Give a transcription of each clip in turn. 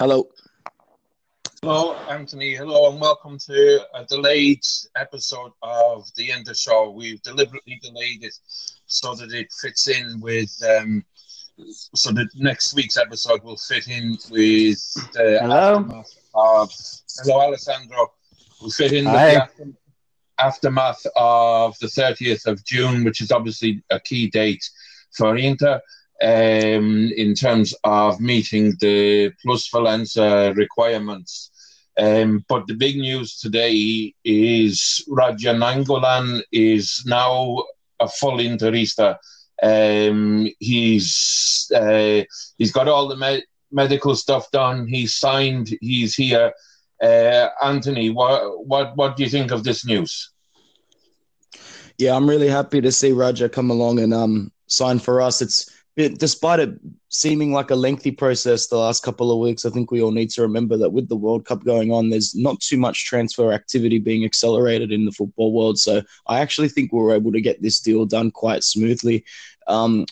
Hello. Hello, Anthony. Hello, and welcome to a delayed episode of the End of Show. We've deliberately delayed it so that it fits in with, um, so that next week's episode will fit in with the Hello. aftermath of. Hello, Alessandro. Will fit in with the aftermath of the 30th of June, which is obviously a key date for Inter um, in terms of meeting the Plus Valenza requirements. Um, but the big news today is Radja Nainggolan is now a full Interista. Um, he's uh, he's got all the me- medical stuff done. He's signed. He's here. Uh, Anthony, what what what do you think of this news? Yeah, I'm really happy to see Radja come along and um sign for us. It's despite it seeming like a lengthy process the last couple of weeks. I think we all need to remember that with the World Cup going on, there's not too much transfer activity being accelerated in the football world. So I actually think we were able to get this deal done quite smoothly. Um,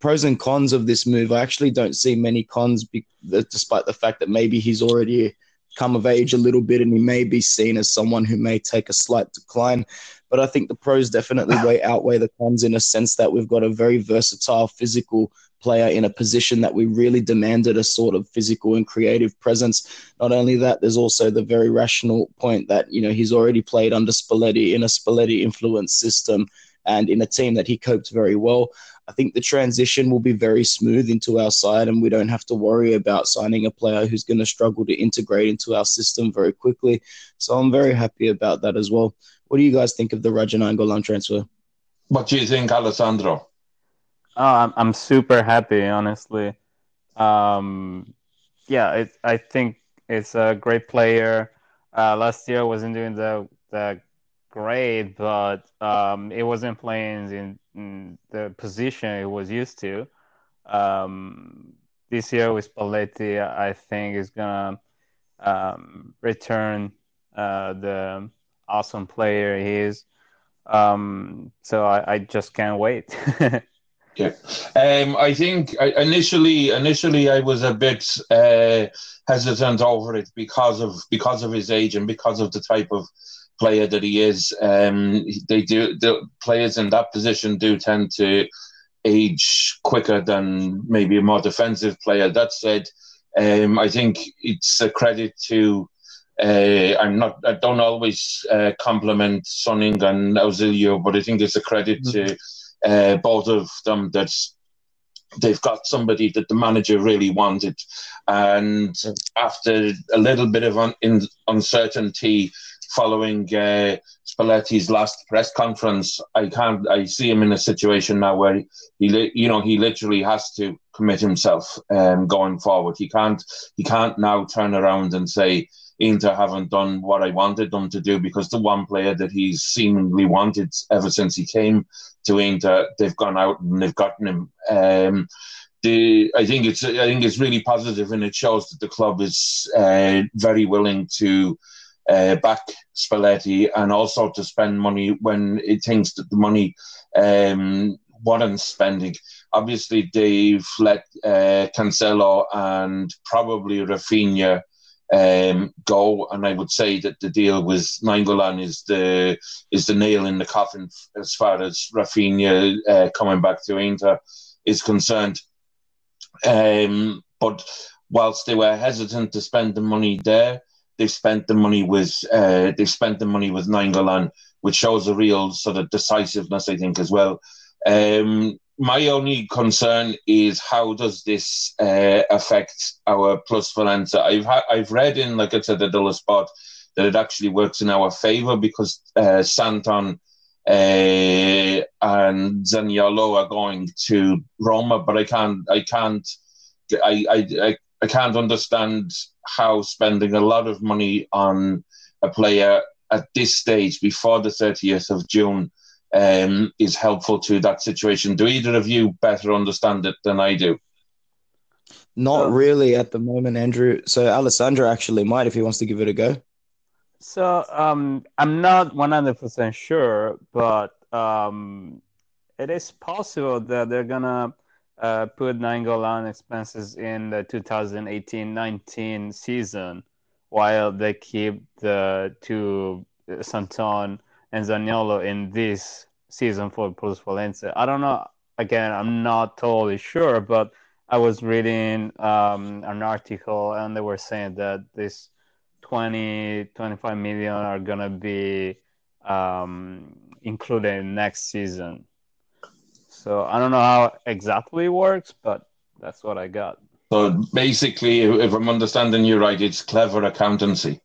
pros and cons of this move, I actually don't see many cons, be- despite the fact that maybe he's already come of age a little bit and he may be seen as someone who may take a slight decline. But I think the pros definitely way outweigh the cons in a sense that we've got a very versatile physical player in a position that we really demanded a sort of physical and creative presence. Not only that, there's also the very rational point that, you know, he's already played under Spalletti in a Spalletti influenced system and in a team that he coped very well. I think the transition will be very smooth into our side, and we don't have to worry about signing a player who's going to struggle to integrate into our system very quickly. So I'm very happy about that as well. What do you guys think of the Radja Nainggolan transfer? What do you think, Alessandro? Oh, I'm I'm super happy, honestly. Um, yeah, it, I think it's a great player. Uh, last year wasn't doing the the great, but um, it wasn't playing in, in the position it was used to. Um, this year with Spalletti, I think is gonna um, return uh, the awesome player he is. Um, so I, I just can't wait. Yeah, um, I think I, initially, initially I was a bit uh, hesitant over it because of because of his age and because of the type of player that he is. Um, they do the players in that position do tend to age quicker than maybe a more defensive player. That said, um, I think it's a credit to. Uh, I'm not. I don't always uh, compliment Suning and Ausilio, but I think it's a credit to uh, both of them that they've got somebody that the manager really wanted. And after a little bit of un- in- uncertainty following uh, Spalletti's last press conference, I can't. I see him in a situation now where he, you know, he literally has to commit himself um, going forward. He can't. He can't now turn around and say. Inter haven't done what I wanted them to do because the one player that he's seemingly wanted ever since he came to Inter, they've gone out and they've gotten him. Um, the I think it's I think it's really positive and it shows that the club is uh, very willing to uh, back Spalletti and also to spend money when it thinks that the money um, warrants spending. Obviously, they've let uh, Cancelo and probably Rafinha um, go, and I would say that the deal with Nainggolan is the is the nail in the coffin as far as Rafinha uh, coming back to Inter is concerned. Um, but whilst they were hesitant to spend the money there, they spent the money with uh, they spent the money with Nainggolan, which shows a real sort of decisiveness, I think, as well. Um, my only concern is how does this uh, affect our plus Valenza? I've ha- I've read in like I said the Dulles Spot that it actually works in our favour because uh, Santon uh, and Zaniolo are going to Roma, but I can't I can't I, I, I can't understand how spending a lot of money on a player at this stage before the 30th of June um, is helpful to that situation. Do either of you better understand it than I do? Not Uh, really at the moment, Andrew. So Alessandro actually might if he wants to give it a go. So um, I'm not 100% sure, but um, it is possible that they're gonna uh, put Nainggolan expenses in the 2018-19 season, while they keep the two uh, Santon and Zaniolo in this season for Plus Valenza. I don't know. Again, I'm not totally sure, but I was reading um, an article and they were saying that this 20, 25 million are going to be um, included next season. So I don't know how exactly it works, but that's what I got. So basically, if I'm understanding you right, it's clever accountancy.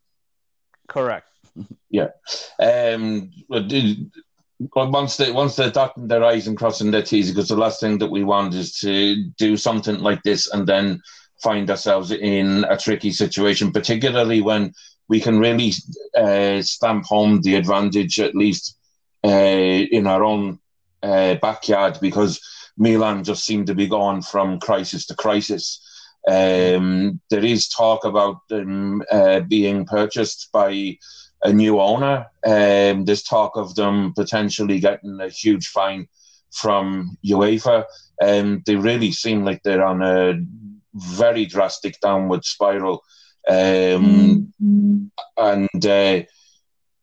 Correct. Yeah. Um, once they once they're dotting their i's and crossing their t's, because the last thing that we want is to do something like this and then find ourselves in a tricky situation, particularly when we can really uh, stamp home the advantage, at least uh, in our own uh, backyard, because Milan just seem to be going from crisis to crisis. Um, there is talk about them uh, being purchased by a new owner. Um, there's talk of them potentially getting a huge fine from UEFA. Um, they really seem like they're on a very drastic downward spiral. Um, mm-hmm. And uh,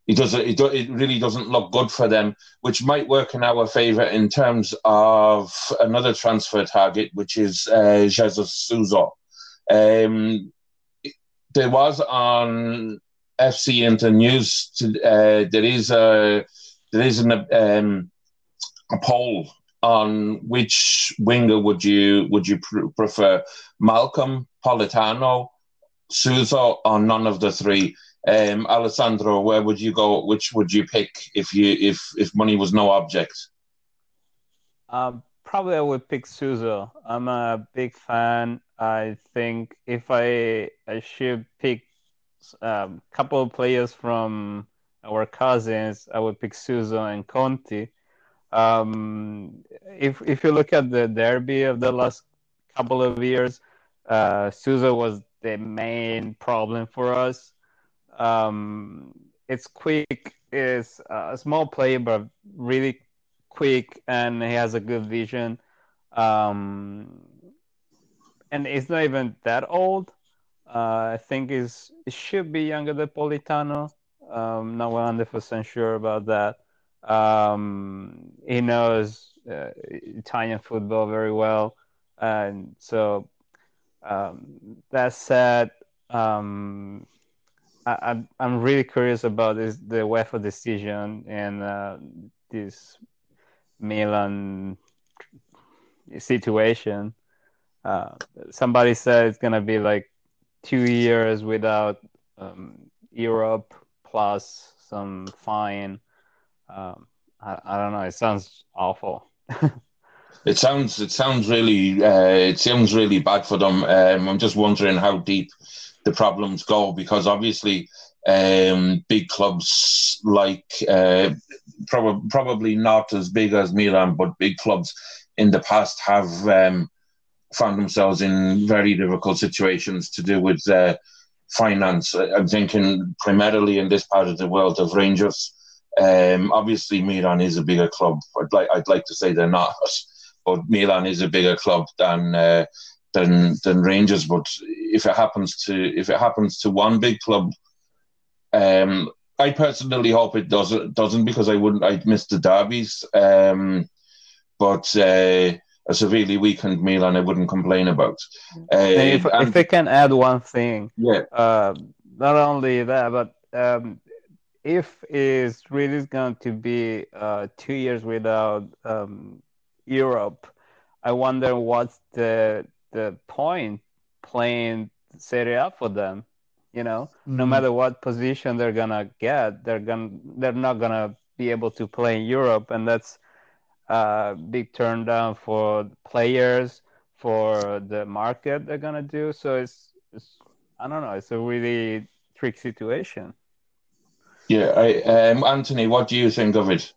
it does it, do, it really doesn't look good for them, which might work in our favour in terms of another transfer target, which is uh, Jesus Suso. Um, there was on FC Inter News. To, uh, there is a there is an, um, a poll on which winger would you would you pr- prefer, Malcom Politano, Suso, or none of the three? Um, Alessandro, where would you go? Which would you pick if you if if money was no object? Um, probably I would pick Suso. I'm a big fan. I think if I I should pick a um, couple of players from our cousins, I would pick Suso and Conti. Um, if if you look at the derby of the last couple of years, uh, Suso was the main problem for us. Um, it's quick, is a small player, but really quick, and he has a good vision. Um, and he's not even that old. Uh, I think he's, he should be younger than Politano. Um, not 100% sure about that. Um, he knows uh, Italian football very well. And so um, that said, um, I, am I'm really curious about this the UEFA decision and uh, this Milan situation. Uh, somebody said it's gonna be like two years without um, Europe plus some fine. Um, I, I don't know. It sounds awful. it sounds it sounds really uh, it sounds really bad for them. Um, I'm just wondering how deep the problems go because obviously um, big clubs like uh, prob- probably not as big as Milan, but big clubs in the past have um, found themselves in very difficult situations to do with uh, finance. I'm thinking primarily in this part of the world of Rangers. Um, obviously, Milan is a bigger club. I'd like I'd like to say they're not, but Milan is a bigger club than uh, than than Rangers. But if it happens to if it happens to one big club, um, I personally hope it doesn't doesn't because I wouldn't I'd miss the derbies. Um, but uh, a severely weakened Milan, I wouldn't complain about. Uh, if, and, if I can add one thing, yeah, uh, not only that, but um, if it's really going to be uh, two years without um, Europe, I wonder what's the the point playing Serie A for them. You know, mm-hmm. no matter what position they're gonna get, they're gonna they're not gonna be able to play in Europe, and that's uh, big turn down for players for the market they're gonna do. So it's, it's I don't know. It's a really tricky situation. Yeah, I, um, Anthony, what do you think of it?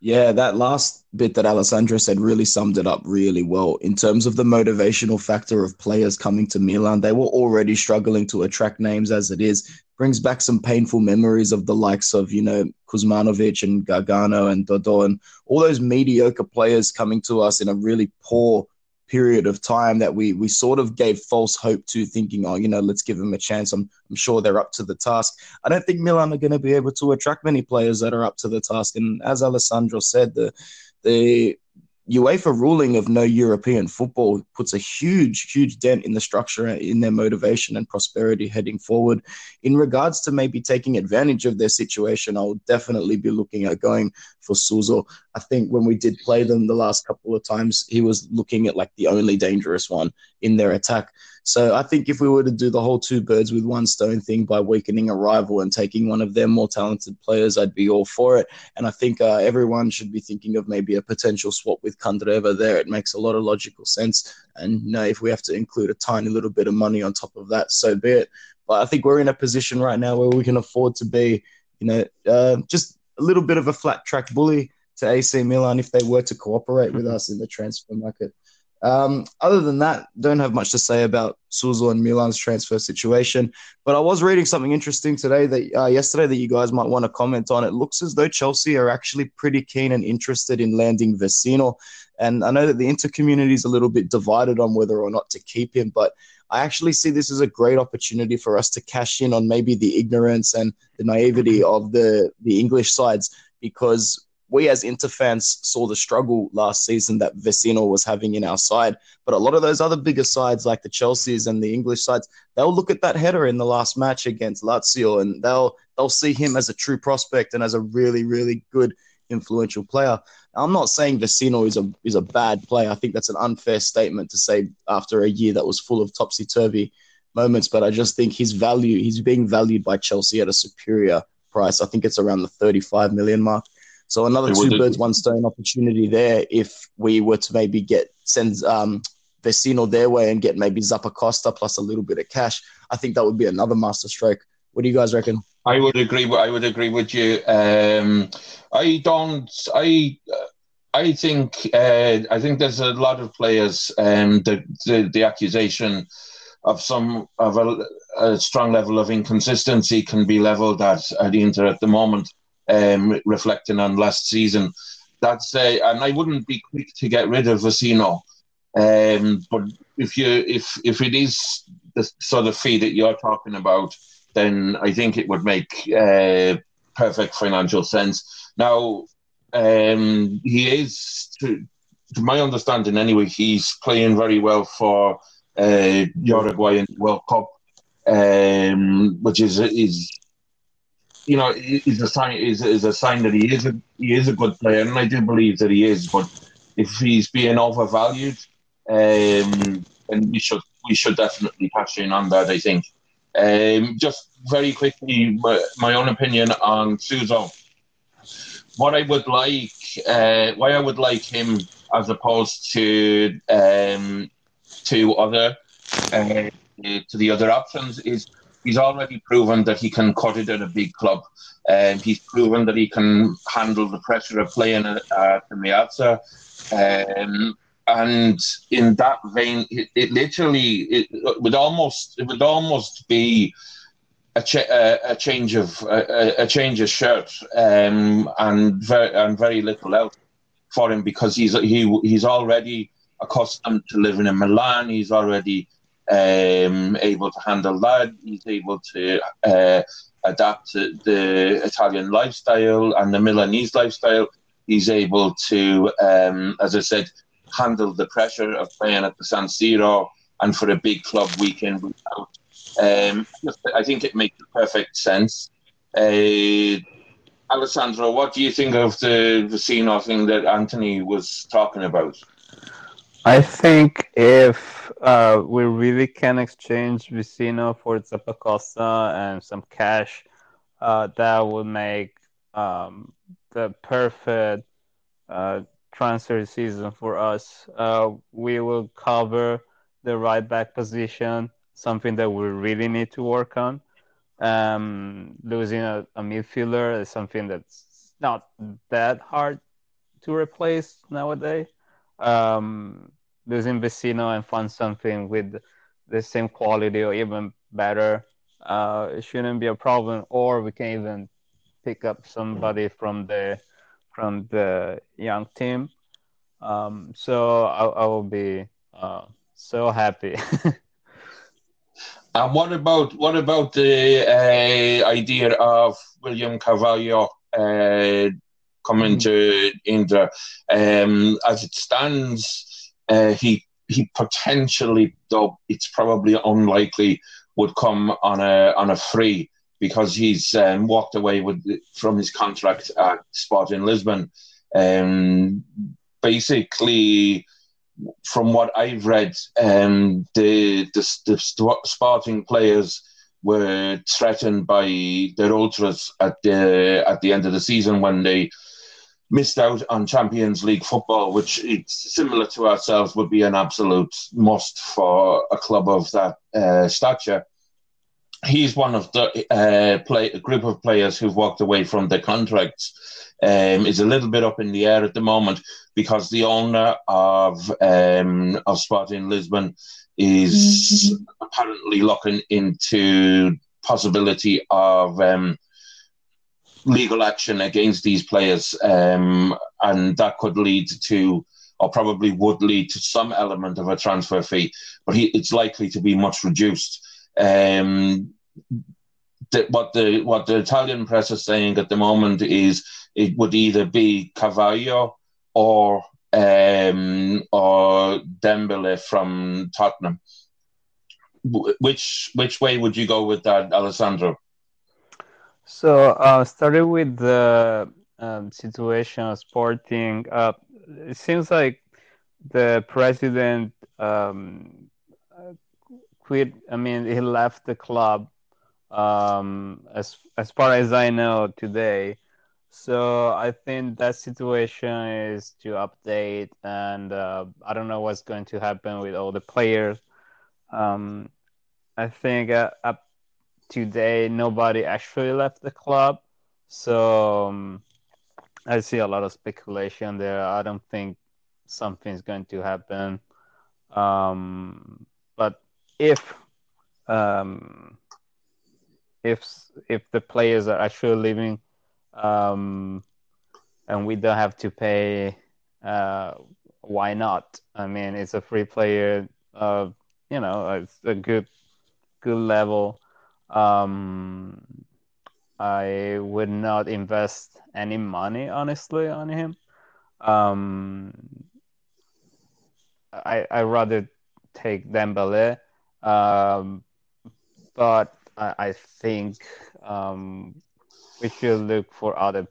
Yeah, that last bit that Alessandro said really summed it up really well. In terms of the motivational factor of players coming to Milan, they were already struggling to attract names as it is. Brings back some painful memories of the likes of, you know, Kuzmanovic and Gargano and Dodò and all those mediocre players coming to us in a really poor period of time that we we sort of gave false hope to, thinking, oh, you know, let's give them a chance. I'm I'm sure they're up to the task. I don't think Milan are going to be able to attract many players that are up to the task. And as Alessandro said, the the UEFA ruling of no European football puts a huge, huge dent in the structure, in their motivation and prosperity heading forward. In regards to maybe taking advantage of their situation, I will definitely be looking at going for Suso. I think when we did play them the last couple of times, he was looking at like the only dangerous one in their attack. So I think if we were to do the whole two birds with one stone thing by weakening a rival and taking one of their more talented players, I'd be all for it. And I think uh, everyone should be thinking of maybe a potential swap with Candreva there. It makes a lot of logical sense. And you know, if we have to include a tiny little bit of money on top of that, so be it. But I think we're in a position right now where we can afford to be, you know, uh, just a little bit of a flat track bully to AC Milan if they were to cooperate with us in the transfer market. Um, other than that, don't have much to say about Suso and Milan's transfer situation. But I was reading something interesting today that uh, yesterday that you guys might want to comment on. It looks as though Chelsea are actually pretty keen and interested in landing Vecino. And I know that the inter community is a little bit divided on whether or not to keep him, but I actually see this as a great opportunity for us to cash in on maybe the ignorance and the naivety of the the English sides because we as Inter fans saw the struggle last season that Vecino was having in our side. But a lot of those other bigger sides, like the Chelseas and the English sides, they'll look at that header in the last match against Lazio and they'll they'll see him as a true prospect and as a really, really good influential player. I'm not saying Vecino is a is a bad player. I think that's an unfair statement to say after a year that was full of topsy turvy moments. But I just think his value, he's being valued by Chelsea at a superior price. I think it's around the 35 million mark. So another two birds, one stone opportunity there. If we were to maybe get send um, Vecino their way and get maybe Zappacosta plus a little bit of cash, I think that would be another master masterstroke. What do you guys reckon? I would agree. I would agree with you. Um, I don't. I. I think. Uh, I think there's a lot of players. Um, the, the the accusation of some of a, a strong level of inconsistency can be levelled at at Inter at the moment um, reflecting on last season. That's uh, and I wouldn't be quick to get rid of Vecino. Um, but if you if if it is the sort of fee that you're talking about, then I think it would make uh, perfect financial sense. Now, um, he is, to, to, my understanding anyway, he's playing very well for uh, Uruguay in World Cup, um, which is is you know, is a sign is, is a sign that he is a he is a good player, and I do believe that he is. But if he's being overvalued, um, then we should we should definitely cash in on that. I think. Um, just very quickly, my, my own opinion on Suso. What I would like, uh, why I would like him as opposed to um, to other uh, to the other options is he's already proven that he can cut it at a big club. Um, he's proven that he can handle the pressure of playing at, at the Meazza. Um, and in that vein, it, it literally it would almost it would almost be a, ch- a, a change of a, a, change of shirt um, and very and very little else for him because he's he he's already accustomed to living in Milan. He's already um, able to handle that. He's able to uh, adapt to the Italian lifestyle and the Milanese lifestyle. He's able to, um, as I said, handle the pressure of playing at the San Siro and for a big club week in, week out. Um, I think it makes perfect sense. Uh, Alessandro, what do you think of the Vecino thing that Anthony was talking about? I think if uh, we really can exchange Vecino for Zappacosta and some cash, uh, that would make um, the perfect uh, transfer season for us. Uh, we will cover the right back position, something that we really need to work on. Um, losing a, a midfielder is something that's not that hard to replace nowadays. Um, losing Vecino and find something with the same quality or even better, uh, it shouldn't be a problem. Or we can even pick up somebody from the from the young team. Um, so I, I will be Uh, so happy. and what about what about the uh, idea of William Carvalho uh, coming mm. to Inter? Um, as it stands, uh, he he potentially, though it's probably unlikely, would come on a on a free because he's um, walked away with from his contract at Sporting Lisbon. Um, basically, from what I've read, um, the, the, the Sporting players were threatened by their ultras at the at the end of the season when they missed out on Champions League football, which it's similar to ourselves would be an absolute must for a club of that uh, stature he's one of the uh, play a group of players who've walked away from the contracts. Um, is a little bit up in the air at the moment because the owner of um, of Sporting Lisbon is mm-hmm. apparently looking into possibility of um, legal action against these players, um, and that could lead to, or probably would lead to some element of a transfer fee, but he, it's likely to be much reduced. Um, the, what the what the Italian press is saying at the moment is it would either be Carvalho or um, or Dembele from Tottenham. Which which way would you go with that, Alessandro? So, uh, starting with the um, situation of Sporting, uh, it seems like the president um, quit. I mean, he left the club. Um, as as far as I know today. So I think that situation is to update, and uh, I don't know what's going to happen with all the players. Um, I think uh, today nobody actually left the club, so um, I see a lot of speculation there. I don't think something's going to happen. Um, but if um, if if the players are actually leaving um, and we don't have to pay uh, why not i mean it's a free player uh, you know it's a good good level um, i would not invest any money honestly on him um, I I rather take Dembele um, but I, I think um, we should look for other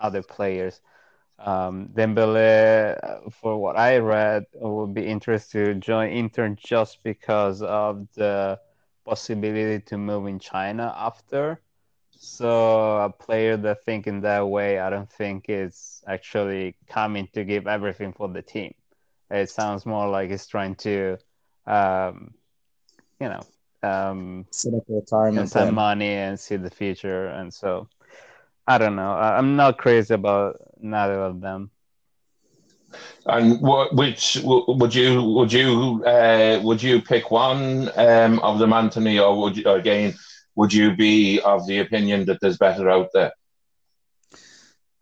other players. Um, Dembele, for what I read, would be interested to join Inter just because of the possibility to move in China after. So a player that think in that way, I don't think is actually coming to give everything for the team. It sounds more like he's trying to um, you know, um, set up a retirement, some money, and see the future. And so, I don't know. I'm not crazy about neither of them. And what, which would you would you uh, would you pick one um, of them, Anthony, or would you again would you be of the opinion that there's better out there?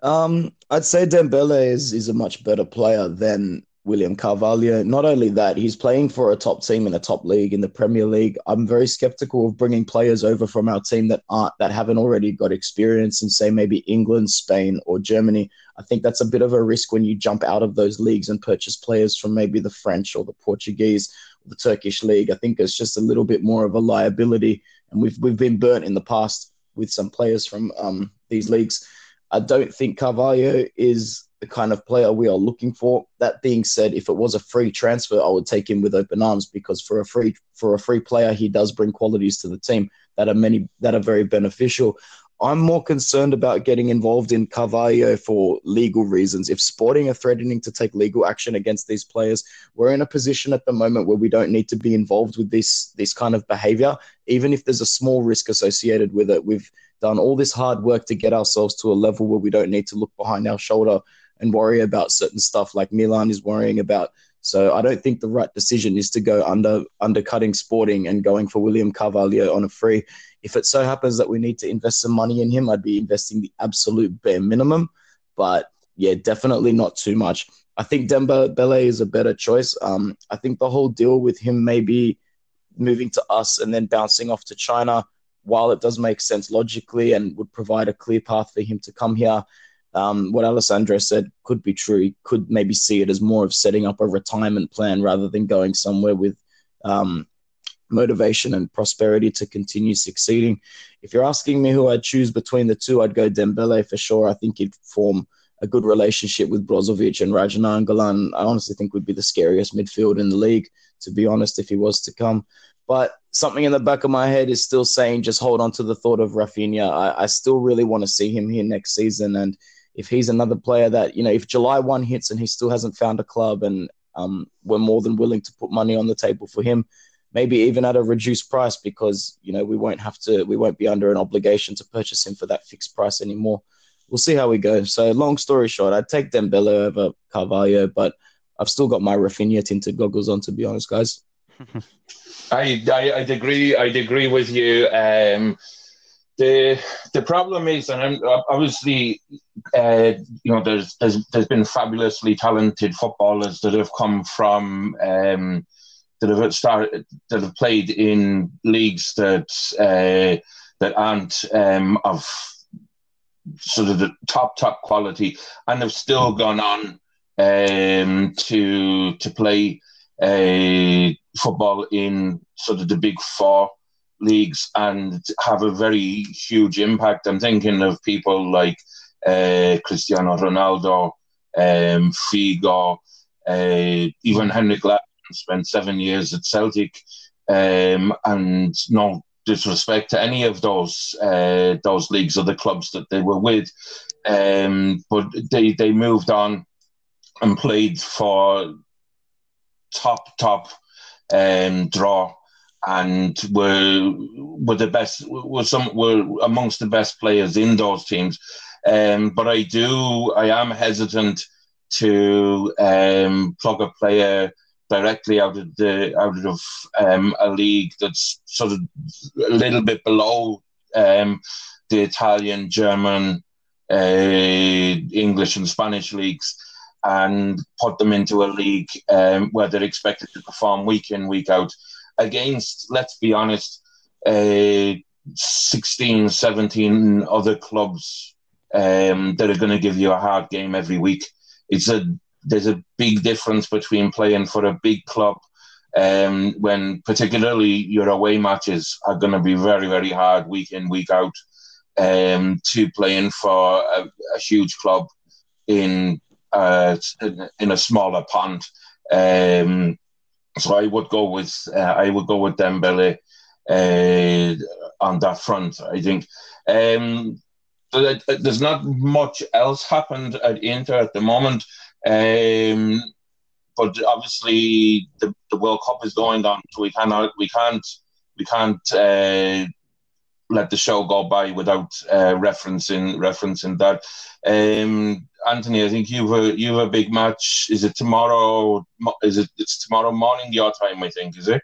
Um, I'd say Dembele is is a much better player than William Carvalho. Not only that, he's playing for a top team in a top league in the Premier League. I'm very skeptical of bringing players over from our team that aren't that haven't already got experience in say maybe England, Spain, or Germany. I think that's a bit of a risk when you jump out of those leagues and purchase players from maybe the French or the Portuguese or the Turkish league. I think it's just a little bit more of a liability, and we've we've been burnt in the past with some players from um, these leagues. I don't think Carvalho is the kind of player we are looking for. That being said, if it was a free transfer, I would take him with open arms because for a free for a free player, he does bring qualities to the team that are many that are very beneficial. I'm more concerned about getting involved in Carvalho for legal reasons. If Sporting are threatening to take legal action against these players, we're in a position at the moment where we don't need to be involved with this this kind of behavior, even if there's a small risk associated with it. We've done all this hard work to get ourselves to a level where we don't need to look behind our shoulder and worry about certain stuff like Milan is worrying about. So I don't think the right decision is to go under undercutting Sporting and going for William Carvalho on a free. If it so happens that we need to invest some money in him, I'd be investing the absolute bare minimum. But yeah, definitely not too much. I think Dembele is a better choice. Um, I think the whole deal with him maybe moving to us and then bouncing off to China, while it does make sense logically and would provide a clear path for him to come here, um, what Alessandro said could be true. Could maybe see it as more of setting up a retirement plan rather than going somewhere with um, motivation and prosperity to continue succeeding. If you're asking me who I'd choose between the two, I'd go Dembele for sure. I think he'd form a good relationship with Brozovic and Radja Nainggolan. I honestly think would be the scariest midfield in the league, to be honest, if he was to come. But something in the back of my head is still saying just hold on to the thought of Rafinha. I, I still really want to see him here next season. And if he's another player that, you know, if July 1 hits and he still hasn't found a club and um, we're more than willing to put money on the table for him, maybe even at a reduced price because, you know, we won't have to, we won't be under an obligation to purchase him for that fixed price anymore. We'll see how we go. So, long story short, I'd take Dembele over Carvalho, but I've still got my Rafinha tinted goggles on, to be honest, guys. I, I I'd agree. I'd agree with you. Um, the the problem is, and obviously, uh, you know, there's there's there's been fabulously talented footballers that have come from um, that have started that have played in leagues that uh, that aren't um, of sort of the top top quality, and have still gone on um, to to play uh, football in sort of the big four leagues and have a very huge impact. I'm thinking of people like uh, Cristiano Ronaldo, um, Figo, uh, even Henrik spent seven years at Celtic, um, and no disrespect to any of those uh, those leagues or the clubs that they were with, um, but they they moved on and played for top top um, draw and were were the best were some were amongst the best players in those teams. Um, but I do I am hesitant to um, plug a player directly out of the out of um, a league that's sort of a little bit below um, the Italian, German, uh, English, and Spanish leagues, and put them into a league um, where they're expected to perform week in week out against, let's be honest, uh, 16, 17 other clubs um, that are going to give you a hard game every week. It's a there's a big difference between playing for a big club um, when particularly your away matches are going to be very very hard week in week out um, to playing for a, a huge club in uh, in a smaller pond. Um, so I would go with uh, I would go with Dembele uh, on that front. I think um, there's not much else happened at Inter at the moment, um, but obviously the, the World Cup is going on, so we cannot we can't we can't uh, let the show go by without uh, referencing referencing that. Um, Anthony, I think you've a you've a big match. Is it tomorrow? Is it it's tomorrow morning your time? I think is it.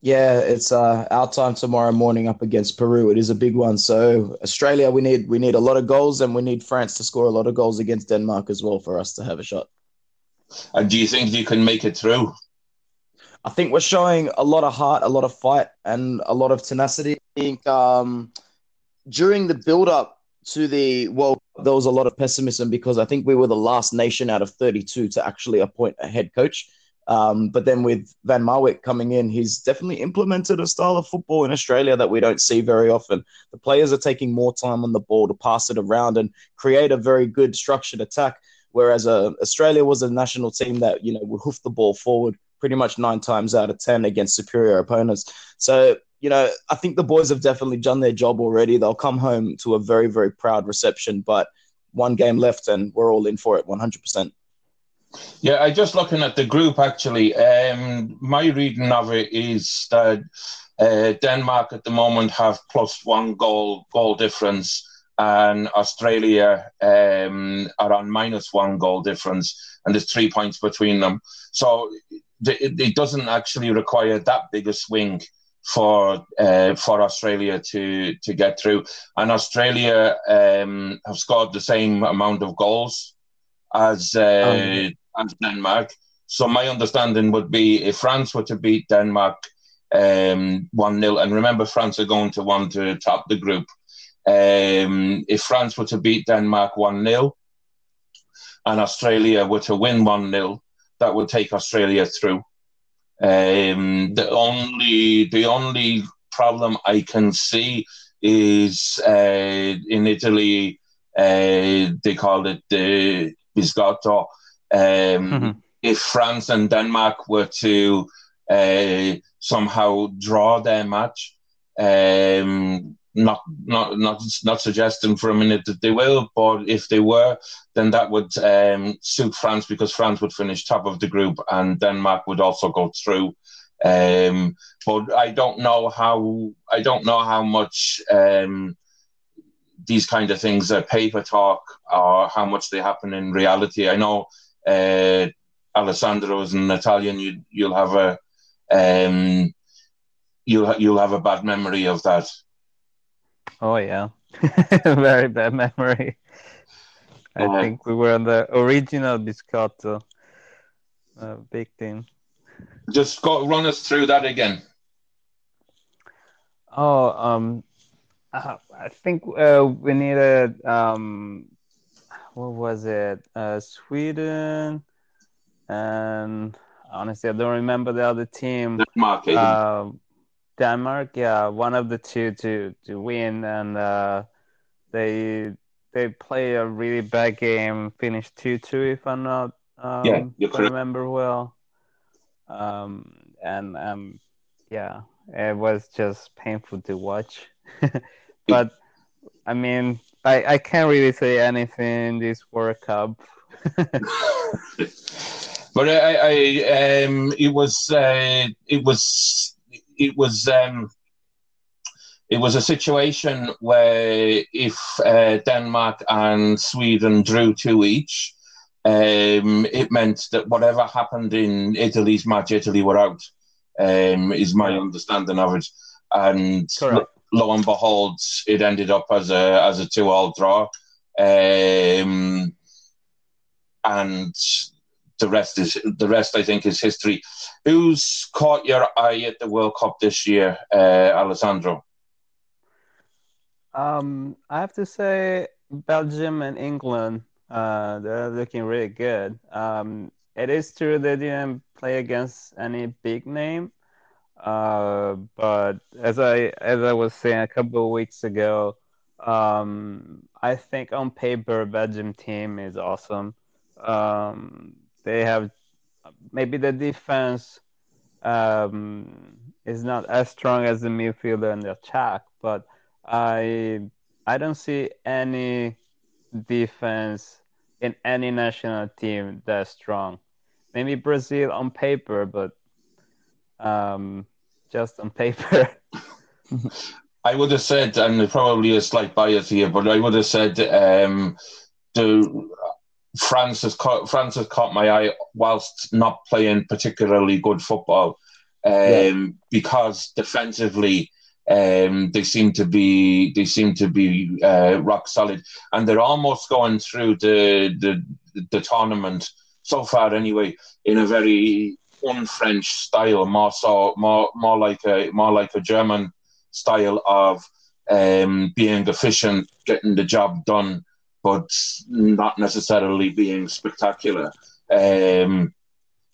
Yeah, it's uh, our time tomorrow morning up against Peru. It is a big one. So Australia, we need we need a lot of goals, and we need France to score a lot of goals against Denmark as well for us to have a shot. And do you think you can make it through? I think we're showing a lot of heart, a lot of fight, and a lot of tenacity. I think um, during the build up to the World there was a lot of pessimism because I think we were the last nation out of 32 to actually appoint a head coach. Um, but then with Van Marwijk coming in, he's definitely implemented a style of football in Australia that we don't see very often. The players are taking more time on the ball to pass it around and create a very good structured attack. Whereas uh, Australia was a national team that you know would hoof the ball forward pretty much nine times out of ten against superior opponents. So you know, I think the boys have definitely done their job already. They'll come home to a very, very proud reception, but one game left and we're all in for it 100%. Yeah, I just looking at the group actually. Um, my reading of it is that uh, Denmark at the moment have plus one goal goal difference, and Australia um, are on minus one goal difference, and there's three points between them. So it, it doesn't actually require that big a swing for uh, for Australia to to get through. And Australia um, have scored the same amount of goals as uh, and Denmark. So my understanding would be if France were to beat Denmark um, 1 0, and remember, France are going to want to top the group. Um, if France were to beat Denmark 1 0 and Australia were to win 1 0, that would take Australia through. Um, the only the only problem I can see is uh, in Italy. Uh, they called it the Biscotto. Um, mm-hmm. If France and Denmark were to uh, somehow draw their match, um, not not not not suggesting for a minute that they will, but if they were, then that would um, suit France because France would finish top of the group and Denmark would also go through. Um, but I don't know how I don't know how much um, these kind of things are paper talk or how much they happen in reality. I know uh, Alessandro is an Italian. You you'll have a um, you'll you'll have a bad memory of that. Oh yeah, very bad memory. I uh, think we were on the original Biscotto. Uh, big team. Just go run us through that again. Oh, um, uh, I think uh, we needed um, what was it? Uh, Sweden and honestly, I don't remember the other team. Denmark. Denmark, yeah, one of the two to to win, and uh, they they play a really bad game, finished two two, if I'm not um, yeah, if I remember well. Um, and um, yeah, it was just painful to watch. but I mean, I I can't really say anything this World Cup. but I, I um, it was uh, it was it was um, it was a situation where if uh, Denmark and Sweden drew two each, um, it meant that whatever happened in Italy's match, Italy were out. Um, is my understanding of it, and lo, lo, and behold, it ended up as a as a two all draw. Um, and the rest is the rest. I think is history. Who's caught your eye at the World Cup this year, uh, Alessandro? Um, I have to say Belgium and England. Uh, they're looking really good. Um, it is true they didn't play against any big name, uh, but as I as I was saying a couple of weeks ago, um, I think on paper Belgium team is awesome. Um, they have maybe the defense um, is not as strong as the midfielder and the attack, but I I don't see any defense in any national team that strong. Maybe Brazil on paper, but um, just on paper. I would have said, and probably a slight bias here, but I would have said um, the France has caught France has caught my eye whilst not playing particularly good football, um, yeah. because defensively um, they seem to be they seem to be uh, rock solid, and they're almost going through the, the the tournament so far anyway in a very un-French style, more so more more like a more like a German style of um, being efficient, getting the job done but not necessarily being spectacular. Um,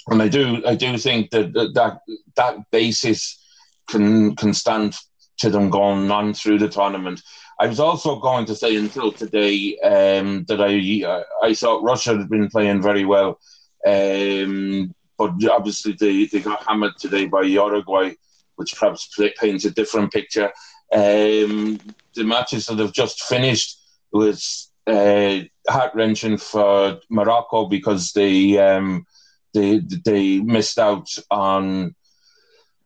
and I do, I do think that that that basis can can stand to them going on through the tournament. I was also going to say until today um, that I I thought Russia had been playing very well, um, but obviously they, they got hammered today by Uruguay, which perhaps paints a different picture. Um, the matches that have just finished was uh, heart wrenching for Morocco because they um, they they missed out on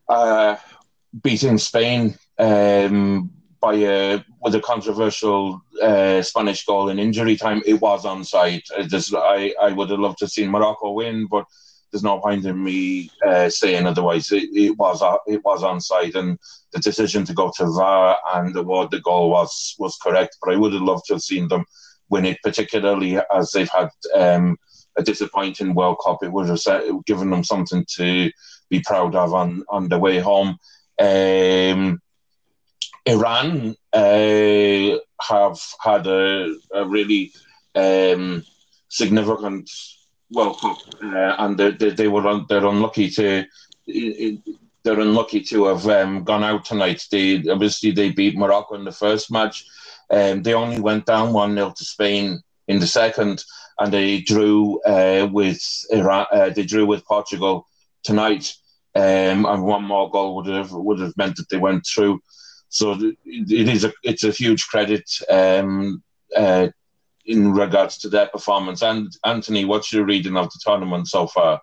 uh, beating Spain um, by a with a controversial uh, Spanish goal in injury time. It was onside. I I would have loved to see Morocco win, but there's no point in me uh, saying otherwise. It, it was uh, it was onside, and the decision to go to VAR and award the goal was was correct. But I would have loved to have seen them win it, particularly as they've had um, a disappointing World Cup. It would have given them something to be proud of on, on the way home. Um, Iran uh, have had a, a really um, significant World Cup, uh, and they, they, they, were un, they're unlucky to they're unlucky to have um, gone out tonight. They obviously they beat Morocco in the first match. Um, they only went down one 0 to Spain in the second, and they drew uh, with Iran. Uh, they drew with Portugal tonight, um, and one more goal would have would have meant that they went through. So it is a it's a huge credit um, uh, in regards to their performance. And Anthony, what's your reading of the tournament so far?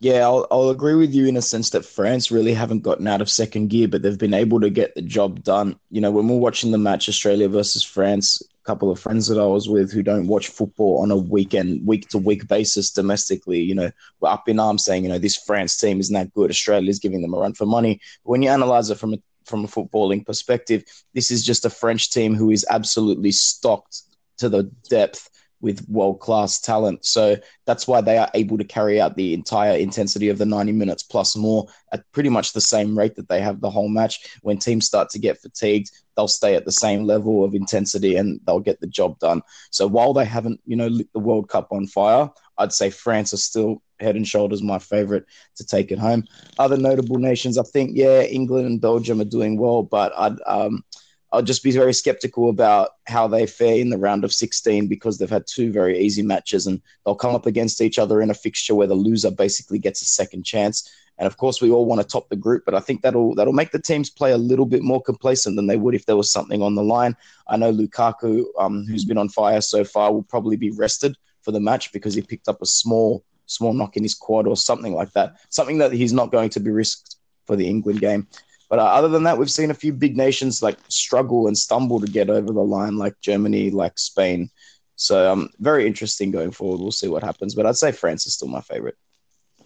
Yeah, I'll, I'll agree with you in a sense that France really haven't gotten out of second gear, but they've been able to get the job done. You know, when we're watching the match Australia versus France, a couple of friends that I was with who don't watch football on a weekend, week to week basis domestically, you know, were up in arms saying, you know, this France team isn't that good. Australia's giving them a run for money. But when you analyze it from a from a footballing perspective, this is just a French team who is absolutely stocked to the depth with world class talent. So that's why they are able to carry out the entire intensity of the 90 minutes plus more at pretty much the same rate that they have the whole match. When teams start to get fatigued, they'll stay at the same level of intensity and they'll get the job done. So while they haven't, you know, lit the World Cup on fire, I'd say France are still head and shoulders my favorite to take it home. Other notable nations, I think, yeah, England and Belgium are doing well, but I'd um, I'll just be very skeptical about how they fare in the round of 16 because they've had two very easy matches and they'll come up against each other in a fixture where the loser basically gets a second chance. And of course, we all want to top the group, but I think that'll that'll make the teams play a little bit more complacent than they would if there was something on the line. I know Lukaku, um, who's been on fire so far, will probably be rested for the match because he picked up a small small knock in his quad or something like that, something that he's not going to be risked for the England game. But uh, other than that, we've seen a few big nations like struggle and stumble to get over the line, like Germany, like Spain. So um, very interesting going forward. We'll see what happens. But I'd say France is still my favorite.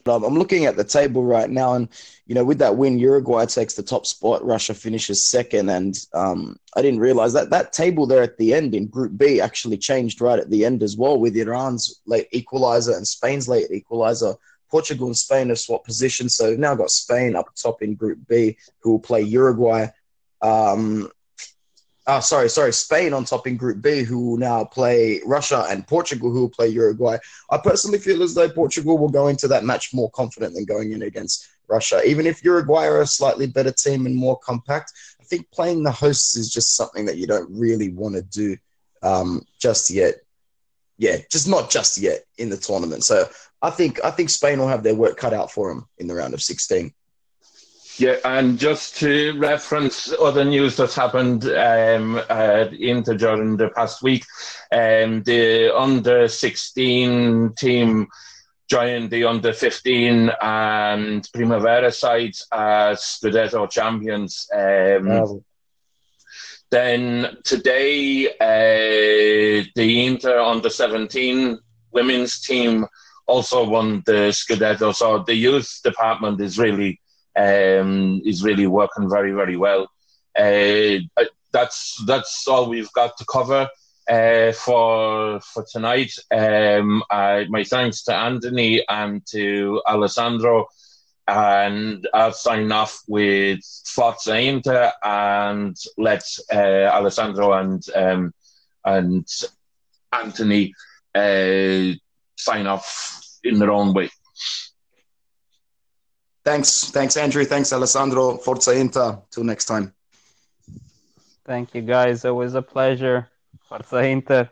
Um, I'm looking at the table right now, and you know, with that win, Uruguay takes the top spot. Russia finishes second, and um, I didn't realize that that table there at the end in Group B actually changed right at the end as well, with Iran's late equalizer and Spain's late equalizer Portugal and Spain have swapped positions, so now got Spain up top in Group B, who will play Uruguay. Um, oh, sorry, sorry, Spain on top in Group B, who will now play Russia, and Portugal, who will play Uruguay. I personally feel as though Portugal will go into that match more confident than going in against Russia. Even if Uruguay are a slightly better team and more compact, I think playing the hosts is just something that you don't really want to do um, just yet. Yeah, just not just yet in the tournament. So I think I think Spain will have their work cut out for them in the round of 16. Yeah, and just to reference other news that's happened um, uh, into during the past week, um, the under 16 team joined the under 15 and Primavera sides as Scudetto champions. Um, Then today, uh, the Inter under 17 women's team also won the Scudetto. So the youth department is really um, is really working very very well. Uh, that's that's all we've got to cover uh, for for tonight. Um, I, my thanks to Anthony and to Alessandro, and I'll sign off with Forza Inter and let uh, Alessandro and um, and Anthony uh, sign off in their own way. Thanks. Thanks, Andrew. Thanks, Alessandro. Forza Inter. Till next time. Thank you, guys. It was a pleasure. Forza Inter.